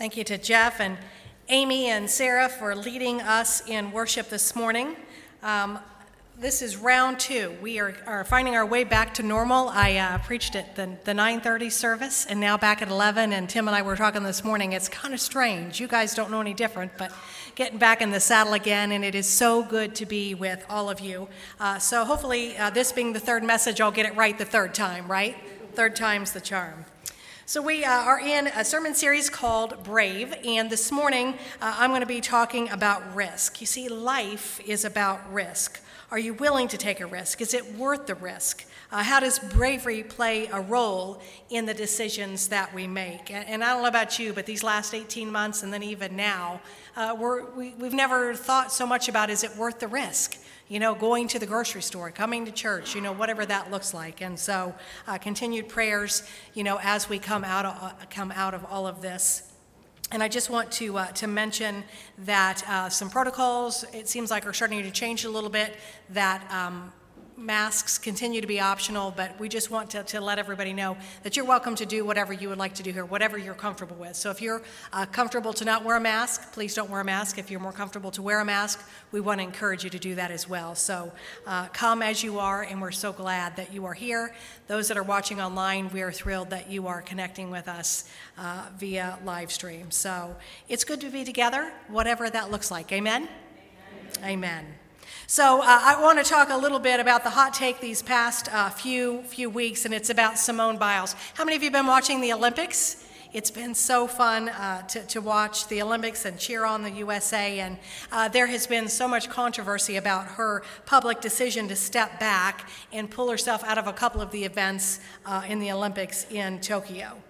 Thank you to Jeff and Amy and Sarah for leading us in worship this morning. Um, this is round two. We are, are finding our way back to normal. I uh, preached at the, the 9:30 service, and now back at 11. And Tim and I were talking this morning. It's kind of strange. You guys don't know any different, but getting back in the saddle again, and it is so good to be with all of you. Uh, so hopefully, uh, this being the third message, I'll get it right the third time. Right? Third time's the charm. So, we uh, are in a sermon series called Brave, and this morning uh, I'm going to be talking about risk. You see, life is about risk. Are you willing to take a risk? Is it worth the risk? Uh, how does bravery play a role in the decisions that we make? And, and, I don't know about you, but these last 18 months and then even now, uh, we, we've never thought so much about is it worth the risk? You know, going to the grocery store, coming to church, you know, whatever that looks like. And so, uh, continued prayers, you know, as we come out of, uh, come out of all of this. And I just want to, uh, to mention that uh, some protocols, it seems like, are starting to change a little bit, that um, masks continue to be optional, but we just want to, to let everybody know that you're welcome to do whatever you would like to do here, whatever you're comfortable with. So if you're uh, comfortable to not wear a mask, please don't wear a mask. If you're more comfortable to wear a mask, we want to encourage you to do that as well. So uh, come as you are, and we're so glad that you are here. Those that are watching online, we are thrilled that you are connecting with us uh, via live stream. So it's good to be together, whatever that looks like. Amen. Amen. Amen. So uh, I want to talk a little bit about the hot take these past uh, few few weeks, and it's about Simone Biles. How many of you have been watching the Olympics? It's been so fun uh, to, to, watch the Olympics and cheer on the USA. And uh, there has been so much controversy about her public decision to step back and pull herself out of a couple of the events uh, in the Olympics in Tokyo.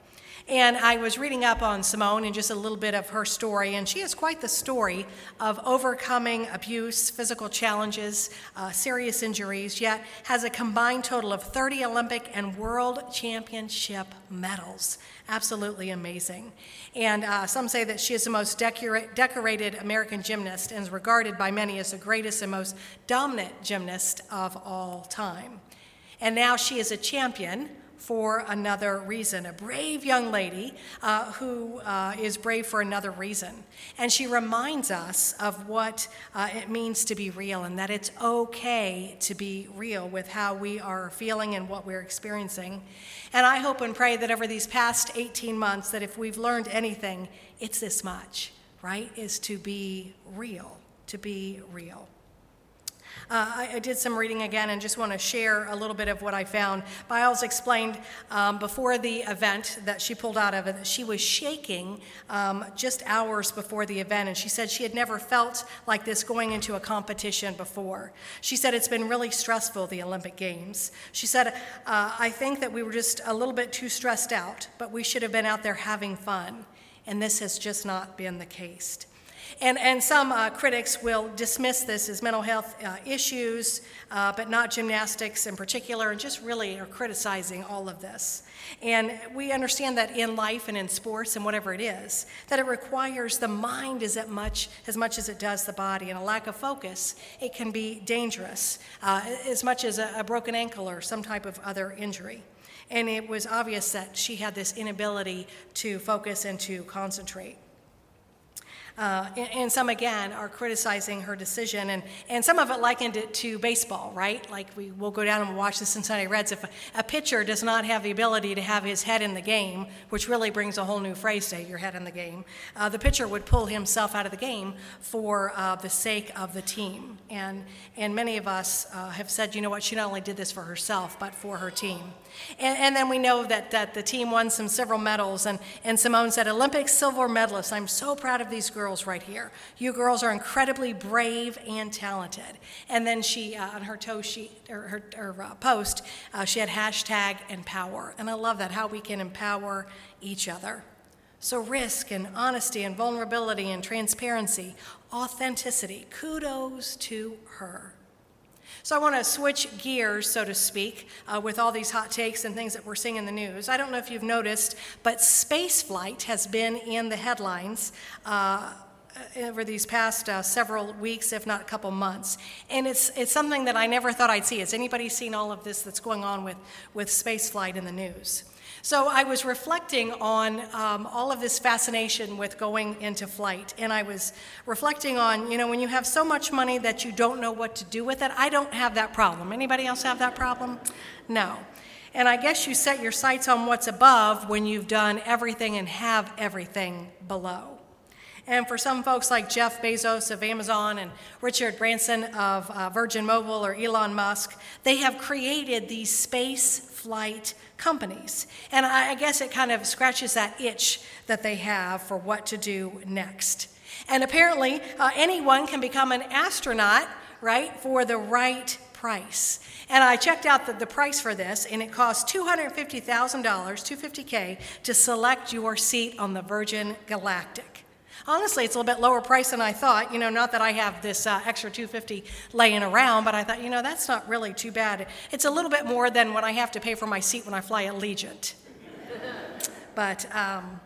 And I was reading up on Simone and just a little bit of her story, and she has quite the story of overcoming abuse, physical challenges, uh, serious injuries, yet has a combined total of 30 Olympic and World Championship medals. Absolutely amazing. And uh, some say that she is the most decora- decorated American gymnast and is regarded by many as the greatest and most dominant gymnast of all time. And now she is a champion for another reason. A brave young lady uh, who uh, is brave for another reason. And she reminds us of what uh, it means to be real and that it's okay to be real with how we are feeling and what we're experiencing. And I hope and pray that over these past 18 months, that if we've learned anything, it's this much, right? Is to be real, to be real. Uh, I, I, did some reading again and just want to share a little bit of what I found. Biles explained um, before the event that she pulled out of it that she was shaking um, just hours before the event, and she said she had never felt like this going into a competition before. She said it's been really stressful, the Olympic Games. She said, uh, I think that we were just a little bit too stressed out, but we should have been out there having fun. And this has just not been the case. And, and some uh, critics will dismiss this as mental health uh, issues, uh, but not gymnastics in particular, and just really are criticizing all of this. And we understand that in life and in sports and whatever it is, that it requires the mind as much as much as it does the body. And a lack of focus, it can be dangerous, uh, as much as a, a broken ankle or some type of other injury. And it was obvious that she had this inability to focus and to concentrate. Uh, and, and, some, again, are criticizing her decision. And, and some of it likened it to baseball, right? Like we will go down and watch the Cincinnati Reds. If a, a, pitcher does not have the ability to have his head in the game, which really brings a whole new phrase to your head in the game, uh, the pitcher would pull himself out of the game for uh, the sake of the team. And, and many of us uh, have said, you know what, she not only did this for herself, but for her team. And, and, then we know that, that the team won some several medals. And, and Simone said, Olympic silver medalists, I'm so proud of these girls right here. You girls are incredibly brave and talented. And then she, uh, on her toe or her, her uh, post, uh, she had hashtag empower. And I love that, how we can empower each other. So, risk and honesty and vulnerability and transparency, authenticity, kudos to her. So I want to switch gears, so to speak, uh, with all these hot takes and things that we're seeing in the news. I don't know if you've noticed, but space flight has been in the headlines. Uh, over these past uh, several weeks, if not a couple months. And it's, it's something that I never thought I'd see. Has anybody seen all of this that's going on with, with spaceflight in the news? So I was reflecting on um, all of this fascination with going into flight, and I was reflecting on, you know, when you have so much money that you don't know what to do with it. I don't have that problem. Anybody else have that problem? No. And I guess you set your sights on what's above when you've done everything and have everything below. And for some folks like Jeff Bezos of Amazon and Richard Branson of uh, Virgin Mobile or Elon Musk, they have created these space flight companies. And I guess it kind of scratches that itch that they have for what to do next. And apparently, uh, anyone can become an astronaut, right, for the right price. And I checked out the, the price for this, and it costs $250,000, 250K, to select your seat on the Virgin Galactic. Honestly, it's a little bit lower price than I thought. You know, not that I have this uh, extra 250 laying around, but I thought, you know, that's not really too bad. It's a little bit more than what I have to pay for my seat when I fly Allegiant. but um,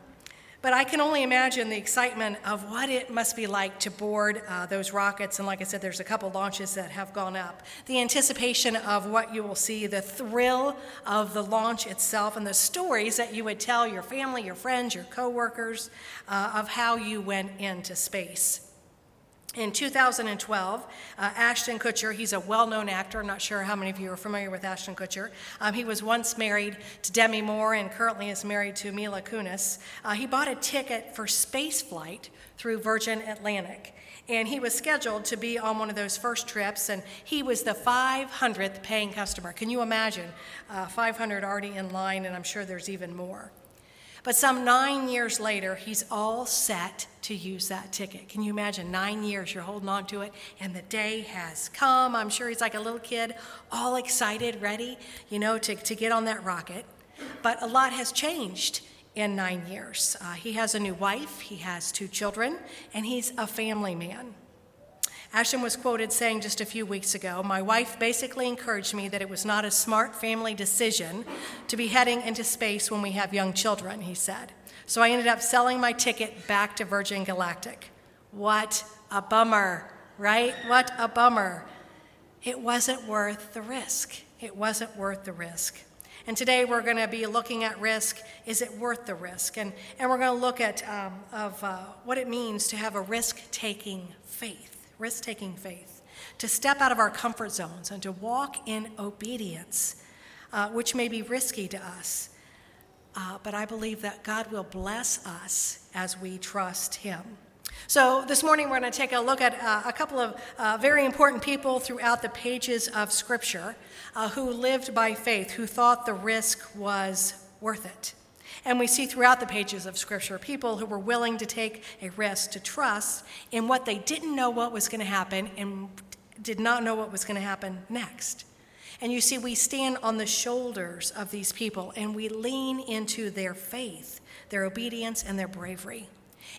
but I can only imagine the excitement of what it must be like to board uh, those rockets. And like I said, there's a couple launches that have gone up. The anticipation of what you will see, the thrill of the launch itself, and the stories that you would tell your family, your friends, your coworkers uh, of how you went into space. In 2012, uh, Ashton Kutcher, he's a well known actor. I'm not sure how many of you are familiar with Ashton Kutcher. Um, he was once married to Demi Moore and currently is married to Mila Kunis. Uh, he bought a ticket for space flight through Virgin Atlantic. And he was scheduled to be on one of those first trips, and he was the 500th paying customer. Can you imagine? Uh, 500 already in line, and I'm sure there's even more. But some nine years later, he's all set to use that ticket. Can you imagine? Nine years, you're holding on to it, and the day has come. I'm sure he's like a little kid, all excited, ready, you know, to, to get on that rocket. But a lot has changed in nine years. Uh, he has a new wife, he has two children, and he's a family man. Ashton was quoted saying just a few weeks ago, My wife basically encouraged me that it was not a smart family decision to be heading into space when we have young children, he said. So I ended up selling my ticket back to Virgin Galactic. What a bummer, right? What a bummer. It wasn't worth the risk. It wasn't worth the risk. And today we're going to be looking at risk. Is it worth the risk? And, and we're going to look at um, of, uh, what it means to have a risk taking faith risk taking faith, to step out of our comfort zones and to walk in obedience, uh, which may be risky to us. Uh, but I believe that God will bless us as we trust Him. So, this morning we're going to take a look at uh, a couple of uh, very important people throughout the pages of Scripture uh, who lived by faith, who thought the risk was worth it. And we see throughout the pages of Scripture people who were willing to take a risk, to trust in what they didn't know what was going to happen and did not know what was going to happen next. And you see, we stand on the shoulders of these people and we lean into their faith, their obedience, and their bravery.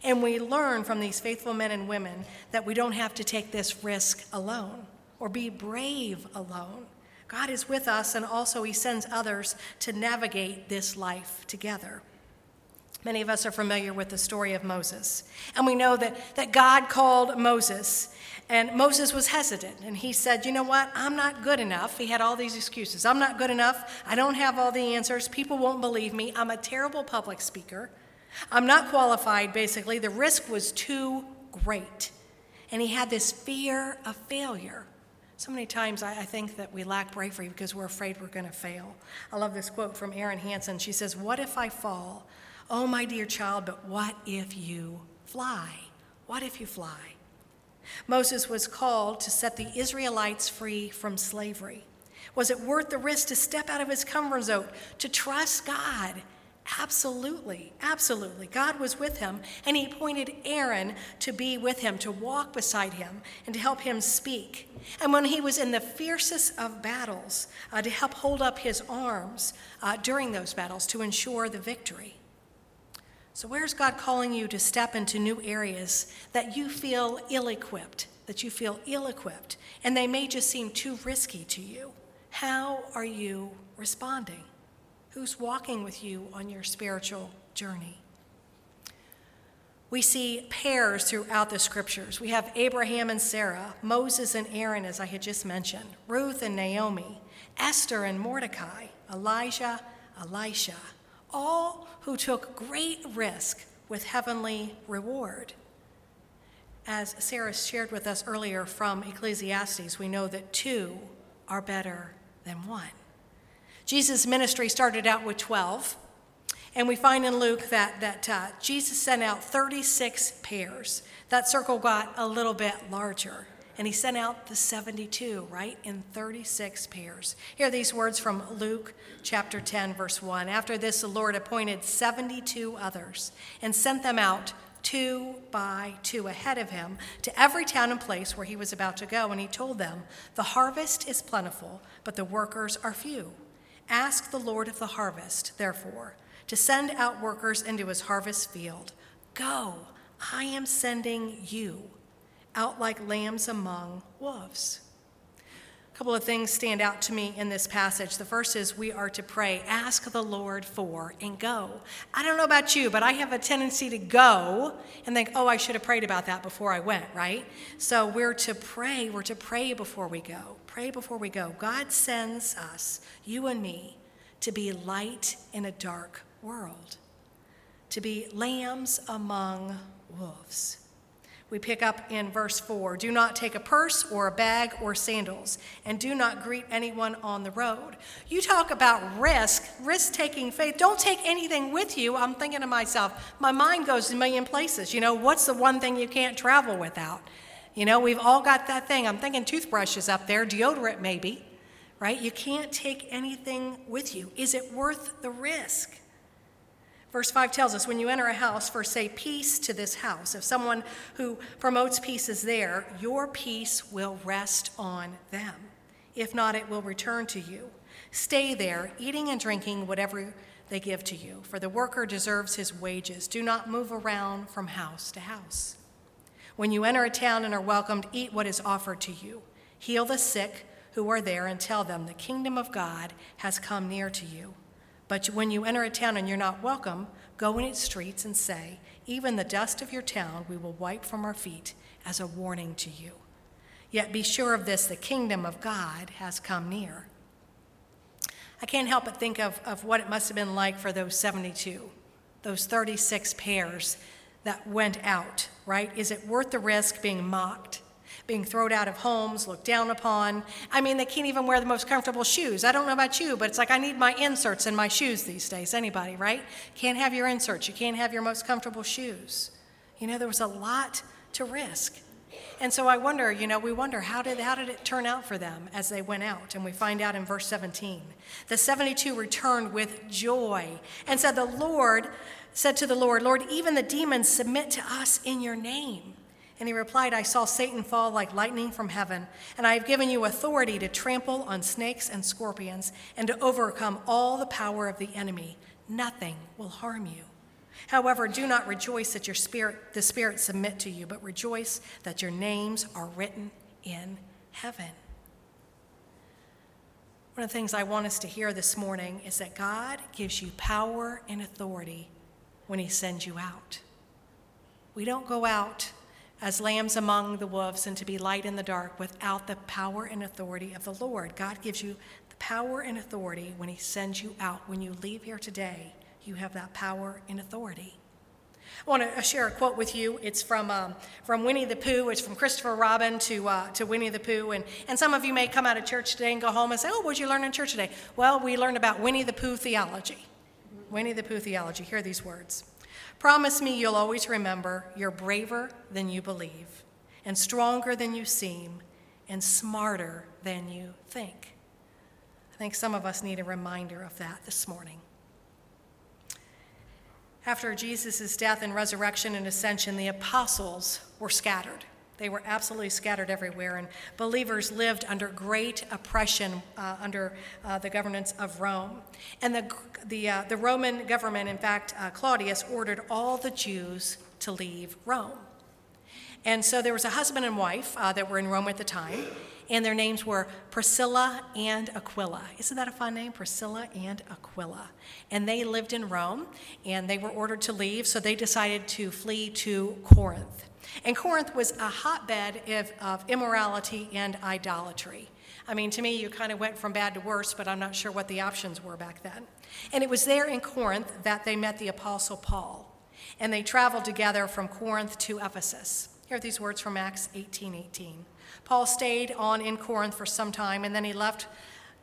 And we learn from these faithful men and women that we don't have to take this risk alone or be brave alone. God is with us, and also He sends others to navigate this life together. Many of us are familiar with the story of Moses, and we know that, that God called Moses, and Moses was hesitant, and he said, You know what? I'm not good enough. He had all these excuses. I'm not good enough. I don't have all the answers. People won't believe me. I'm a terrible public speaker. I'm not qualified, basically. The risk was too great. And he had this fear of failure. So many times I, I, think that we lack bravery because we're afraid we're going to fail. I love this quote from Erin Hanson. She says, What if I fall? Oh, my dear child, but what if you fly? What if you fly? Moses was called to set the Israelites free from slavery. Was it worth the risk to step out of his comfort zone, to trust God Absolutely, absolutely. God was with him, and he appointed Aaron to be with him, to walk beside him, and to help him speak. And when he was in the fiercest of battles, uh, to help hold up his arms uh, during those battles to ensure the victory. So, where's God calling you to step into new areas that you feel ill equipped, that you feel ill equipped, and they may just seem too risky to you? How are you responding? Who's walking with you on your spiritual journey? We see pairs throughout the scriptures. We have Abraham and Sarah, Moses and Aaron, as I had just mentioned, Ruth and Naomi, Esther and Mordecai, Elijah, Elisha. all who took great risk with heavenly reward. As Sarah shared with us earlier from Ecclesiastes, we know that two are better than one. Jesus' ministry started out with 12, and we find in Luke that, that uh, Jesus sent out 36 pairs. That circle got a little bit larger, and he sent out the 72, right, in 36 pairs. Here are these words from Luke chapter 10, verse 1. After this, the Lord appointed 72 others and sent them out two by two ahead of him to every town and place where he was about to go. And he told them, The harvest is plentiful, but the workers are few. Ask the Lord of the harvest, therefore to send out workers into his harvest field. Go, I am sending you out like lambs among wolves. A couple of things stand out to me in this passage. The first is we are to pray, ask the Lord for, and go. I don't know about you, but I have a tendency to go and think, oh, I should have prayed about that before I went, right? So we're to pray. We're to pray before we go. Pray before we go. God sends us, you and me, to be light in a dark world, to be lambs among wolves. We pick up in verse 4 Do not take a purse or a bag or sandals, and do not greet anyone on the road. You talk about risk, risk taking faith. Don't take anything with you. I'm thinking to myself, my mind goes a million places. You know, what's the one thing you can't travel without? You know, we've all got that thing. I'm thinking toothbrushes up there, deodorant maybe, right? You can't take anything with you. Is it worth the risk? Verse 5 tells us when you enter a house, first say peace to this house. If someone who promotes peace is there, your peace will rest on them. If not, it will return to you. Stay there, eating and drinking whatever they give to you, for the worker deserves his wages. Do not move around from house to house. When you enter a town and are welcomed, eat what is offered to you. Heal the sick who are there and tell them the kingdom of God has come near to you. But when you enter a town and you're not welcome, go in its streets and say, Even the dust of your town we will wipe from our feet as a warning to you. Yet be sure of this the kingdom of God has come near. I can't help but think of, of what it must have been like for those 72, those 36 pairs that went out, right? Is it worth the risk being mocked? being thrown out of homes, looked down upon. I mean, they can't even wear the most comfortable shoes. I don't know about you, but it's like I need my inserts in my shoes these days. Anybody, right? Can't have your inserts. You can't have your most comfortable shoes. You know, there was a lot to risk. And so I wonder, you know, we wonder how did, how did it turn out for them as they went out? And we find out in verse 17. The 72 returned with joy and said, The Lord said to the Lord, Lord, even the demons submit to us in your name. And he replied, I saw Satan fall like lightning from heaven, and I have given you authority to trample on snakes and scorpions and to overcome all the power of the enemy. Nothing will harm you. However, do not rejoice that your spirit, the Spirit submit to you, but rejoice that your names are written in heaven. One of the things I want us to hear this morning is that God gives you power and authority when He sends you out. We don't go out as lambs among the wolves and to be light in the dark without the power and authority of the Lord. God gives you the power and authority when He sends you out. When you leave here today, you have that power and authority. I want to share a quote with you. It's from, um, from Winnie the Pooh. It's from Christopher Robin to, uh, to Winnie the Pooh. And, and some of you may come out of church today and go home and say, Oh, what did you learn in church today? Well, we learned about Winnie the Pooh theology. Winnie the Pooh theology. Hear these words. Promise me you'll always remember you're braver than you believe, and stronger than you seem, and smarter than you think. I think some of us need a reminder of that this morning. After Jesus' death and resurrection and ascension, the apostles were scattered. They were absolutely scattered everywhere, and believers lived under great oppression uh, under uh, the governance of Rome. And the, the, uh, the Roman government, in fact, uh, Claudius, ordered all the Jews to leave Rome. And so there was a husband and wife uh, that were in Rome at the time, and their names were Priscilla and Aquila. Isn't that a fun name? Priscilla and Aquila. And they lived in Rome, and they were ordered to leave, so they decided to flee to Corinth. And Corinth was a hotbed of, of immorality and idolatry. I mean, to me, you kind of went from bad to worse, but I'm not sure what the options were back then. And it was there in Corinth that they met the Apostle Paul, and they traveled together from Corinth to Ephesus. Here are these words from Acts 18 18. Paul stayed on in Corinth for some time, and then he left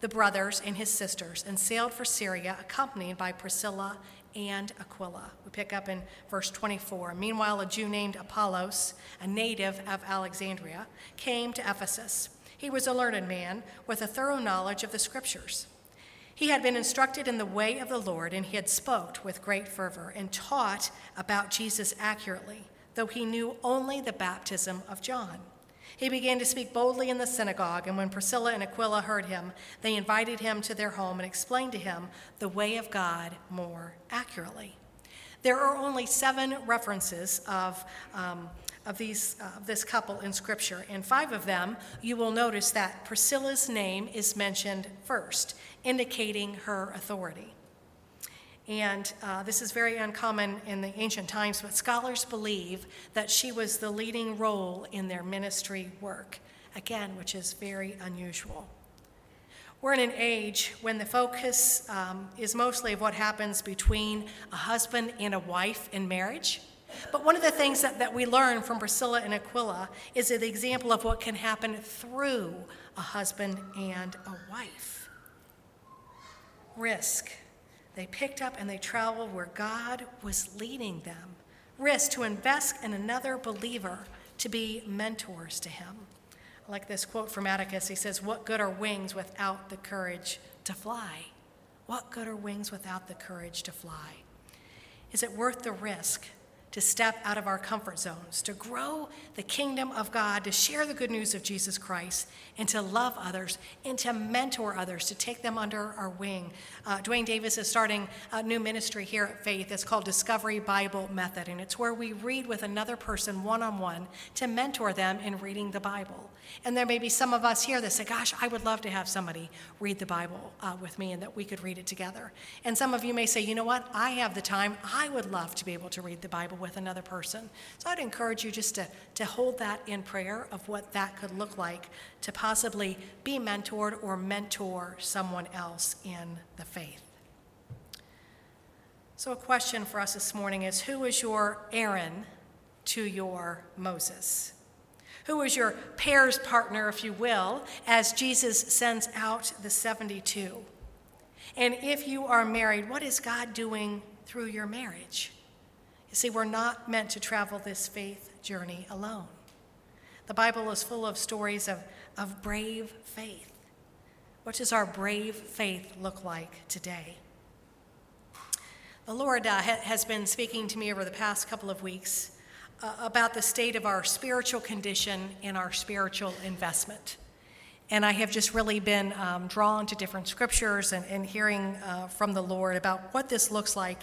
the brothers and his sisters and sailed for Syria, accompanied by Priscilla and Aquila. We pick up in verse 24. Meanwhile, a Jew named Apollos, a native of Alexandria, came to Ephesus. He was a learned man with a thorough knowledge of the scriptures. He had been instructed in the way of the Lord, and he had spoke with great fervor and taught about Jesus accurately, though he knew only the baptism of John. He began to speak boldly in the synagogue, and when Priscilla and Aquila heard him, they invited him to their home and explained to him the way of God more accurately. There are only seven references of, um, of these, uh, this couple in Scripture. In five of them, you will notice that Priscilla's name is mentioned first, indicating her authority. And uh, this is very uncommon in the ancient times, but scholars believe that she was the leading role in their ministry work, again, which is very unusual. We're in an age when the focus um, is mostly of what happens between a husband and a wife in marriage. But one of the things that, that we learn from Priscilla and Aquila is the example of what can happen through a husband and a wife. Risk they picked up and they traveled where God was leading them. Risk to invest in another believer to be mentors to him. I like this quote from Atticus. He says, What good are wings without the courage to fly? What good are wings without the courage to fly? Is it worth the risk to step out of our comfort zones, to grow the kingdom of God, to share the good news of Jesus Christ, and to love others, and to mentor others, to take them under our wing. Uh, Dwayne Davis is starting a new ministry here at Faith. It's called Discovery Bible Method, and it's where we read with another person one on one to mentor them in reading the Bible. And there may be some of us here that say, Gosh, I would love to have somebody read the Bible uh, with me and that we could read it together. And some of you may say, You know what? I have the time. I would love to be able to read the Bible with another person. So I'd encourage you just to, to hold that in prayer of what that could look like to possibly be mentored or mentor someone else in the faith. So, a question for us this morning is Who is your Aaron to your Moses? Who is your pairs partner, if you will, as Jesus sends out the 72? And if you are married, what is God doing through your marriage? You see, we're not meant to travel this faith journey alone. The Bible is full of stories of, of brave faith. What does our brave faith look like today? The Lord uh, ha- has been speaking to me over the past couple of weeks uh, about the state of our spiritual condition and our spiritual investment. And I have just really been um, drawn to different scriptures and, and hearing uh, from the Lord about what this looks like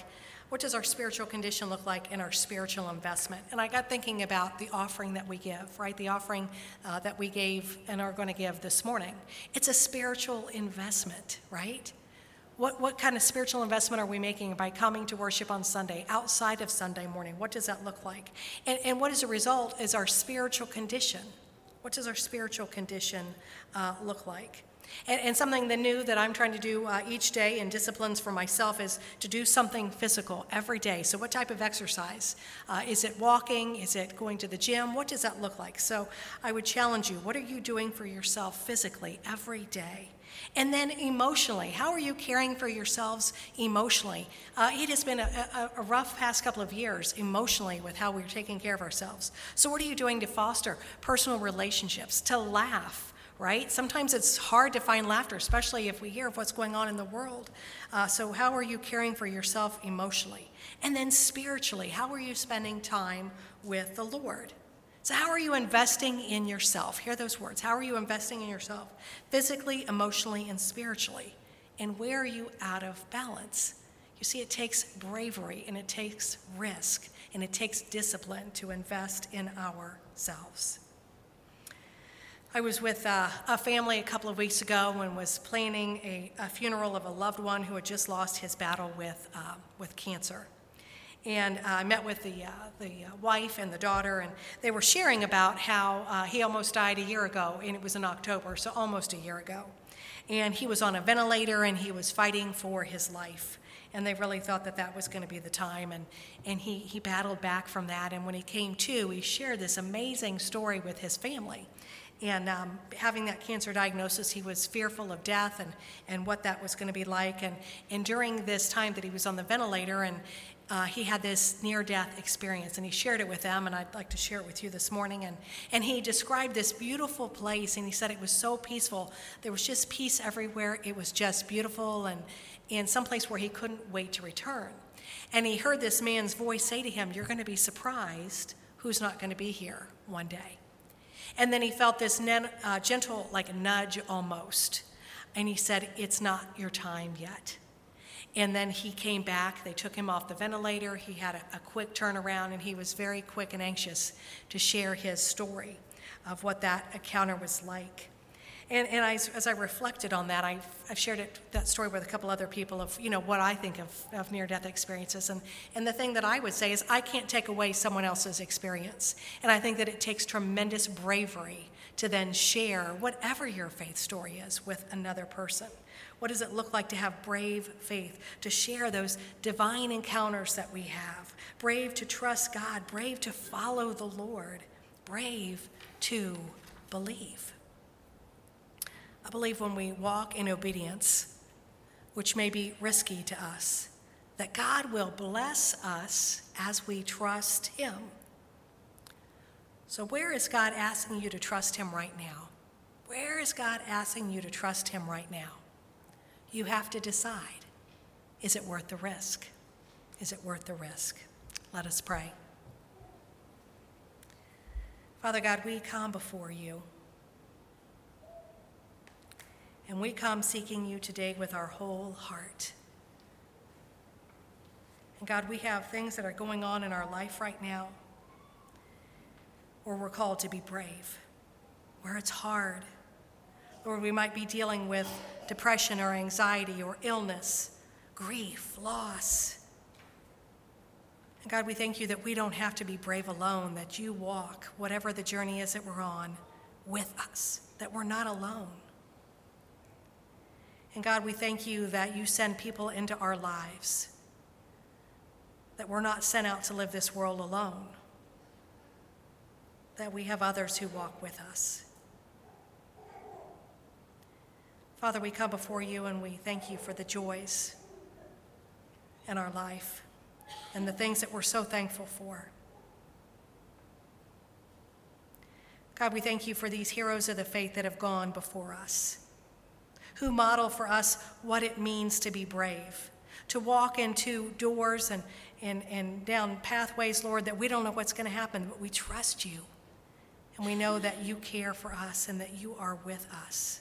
what does our spiritual condition look like in our spiritual investment? And I got thinking about the offering that we give, right? The offering uh, that we gave and are going to give this morning. It's a spiritual investment, right? What, what kind of spiritual investment are we making by coming to worship on Sunday, outside of Sunday morning? What does that look like? And, and what is a result is our spiritual condition. What does our spiritual condition uh, look like? And, and something the new that I'm trying to do uh, each day in disciplines for myself is to do something physical every day. So, what type of exercise? Uh, is it walking? Is it going to the gym? What does that look like? So, I would challenge you what are you doing for yourself physically every day? And then emotionally, how are you caring for yourselves emotionally? Uh, it has been a, a, a, rough past couple of years emotionally with how we're taking care of ourselves. So, what are you doing to foster personal relationships, to laugh? right? Sometimes it's hard to find laughter, especially if we hear of what's going on in the world. Uh, so, how are you caring for yourself emotionally? And then spiritually, how are you spending time with the Lord? So, how are you investing in yourself? Hear those words. How are you investing in yourself physically, emotionally, and spiritually? And where are you out of balance? You see, it takes bravery and it takes risk and it takes discipline to invest in ourselves. I was with uh, a family a couple of weeks ago and was planning a, a, funeral of a loved one who had just lost his battle with, uh, with cancer. And uh, I met with the, uh, the uh, wife and the daughter, and they were sharing about how he almost died a year ago, and it was in October, so almost a year ago. and he was on a ventilator and he was fighting for his life. And they really thought that that was going to be the time. And, and he, he battled back from that. And when he came to, he shared this amazing story with his family. And um, having that cancer diagnosis, he was fearful of death and, and what that was going to be like. And, and during this time that he was on the ventilator, and uh, he had this near death experience, and he shared it with them, and I'd like to share it with you this morning. And, and he described this beautiful place, and he said it was so peaceful. There was just peace everywhere. It was just beautiful, and in some place where he couldn't wait to return. And he heard this man's voice say to him, You're going to be surprised who's not going to be here one day. And then he felt this uh, gentle, like nudge almost. And he said, It's not your time yet. And then he came back. They took him off the ventilator. He had a, a quick turnaround, and he was very quick and anxious to share his story of what that encounter was like. And, and I, as I reflected on that, I've, I've shared it, that story with a couple other people of, you know, what I think of, of near-death experiences. And, and the thing that I would say is I can't take away someone else's experience. And I think that it takes tremendous bravery to then share whatever your faith story is with another person. What does it look like to have brave faith, to share those divine encounters that we have? Brave to trust God, brave to follow the Lord, brave to believe. I believe when we walk in obedience, which may be risky to us, that God will bless us as we trust Him. So, where is God asking you to trust Him right now? Where is God asking you to trust Him right now? You have to decide is it worth the risk? Is it worth the risk? Let us pray. Father God, we come before you. And we come seeking you today with our whole heart. And God, we have things that are going on in our life right now where we're called to be brave, where it's hard. Lord, we might be dealing with depression or anxiety or illness, grief, loss. And God, we thank you that we don't have to be brave alone, that you walk, whatever the journey is that we're on, with us, that we're not alone. And God, we thank you that you send people into our lives, that we're not sent out to live this world alone, that we have others who walk with us. Father, we come before you and we thank you for the joys in our life and the things that we're so thankful for. God, we thank you for these heroes of the faith that have gone before us who model for us what it means to be brave, to walk into doors and, and, and down pathways, Lord, that we don't know what's going to happen, but we trust you. And we know that you care for us and that you are with us.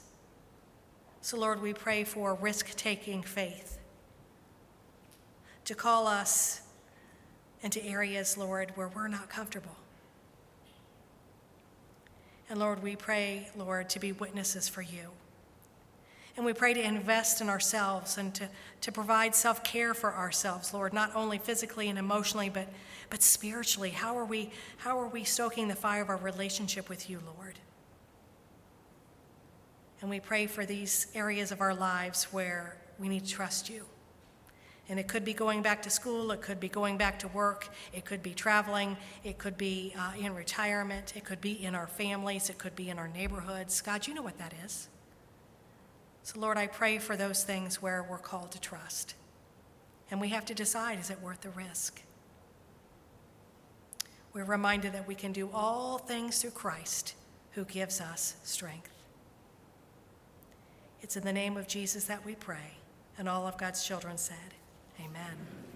So, Lord, we pray for risk taking faith to call us into areas, Lord, where we're not comfortable. And Lord, we pray, Lord, to be witnesses for you. And we pray to invest in ourselves and to, to provide self care for ourselves, Lord, not only physically and emotionally, but, but spiritually. How are, we, how are we stoking the fire of our relationship with you, Lord? And we pray for these areas of our lives where we need to trust you. And it could be going back to school, it could be going back to work, it could be traveling, it could be uh, in retirement, it could be in our families, it could be in our neighborhoods. God, you know what that is. So, Lord, I pray for those things where we're called to trust. And we have to decide is it worth the risk? We're reminded that we can do all things through Christ who gives us strength. It's in the name of Jesus that we pray. And all of God's children said, Amen.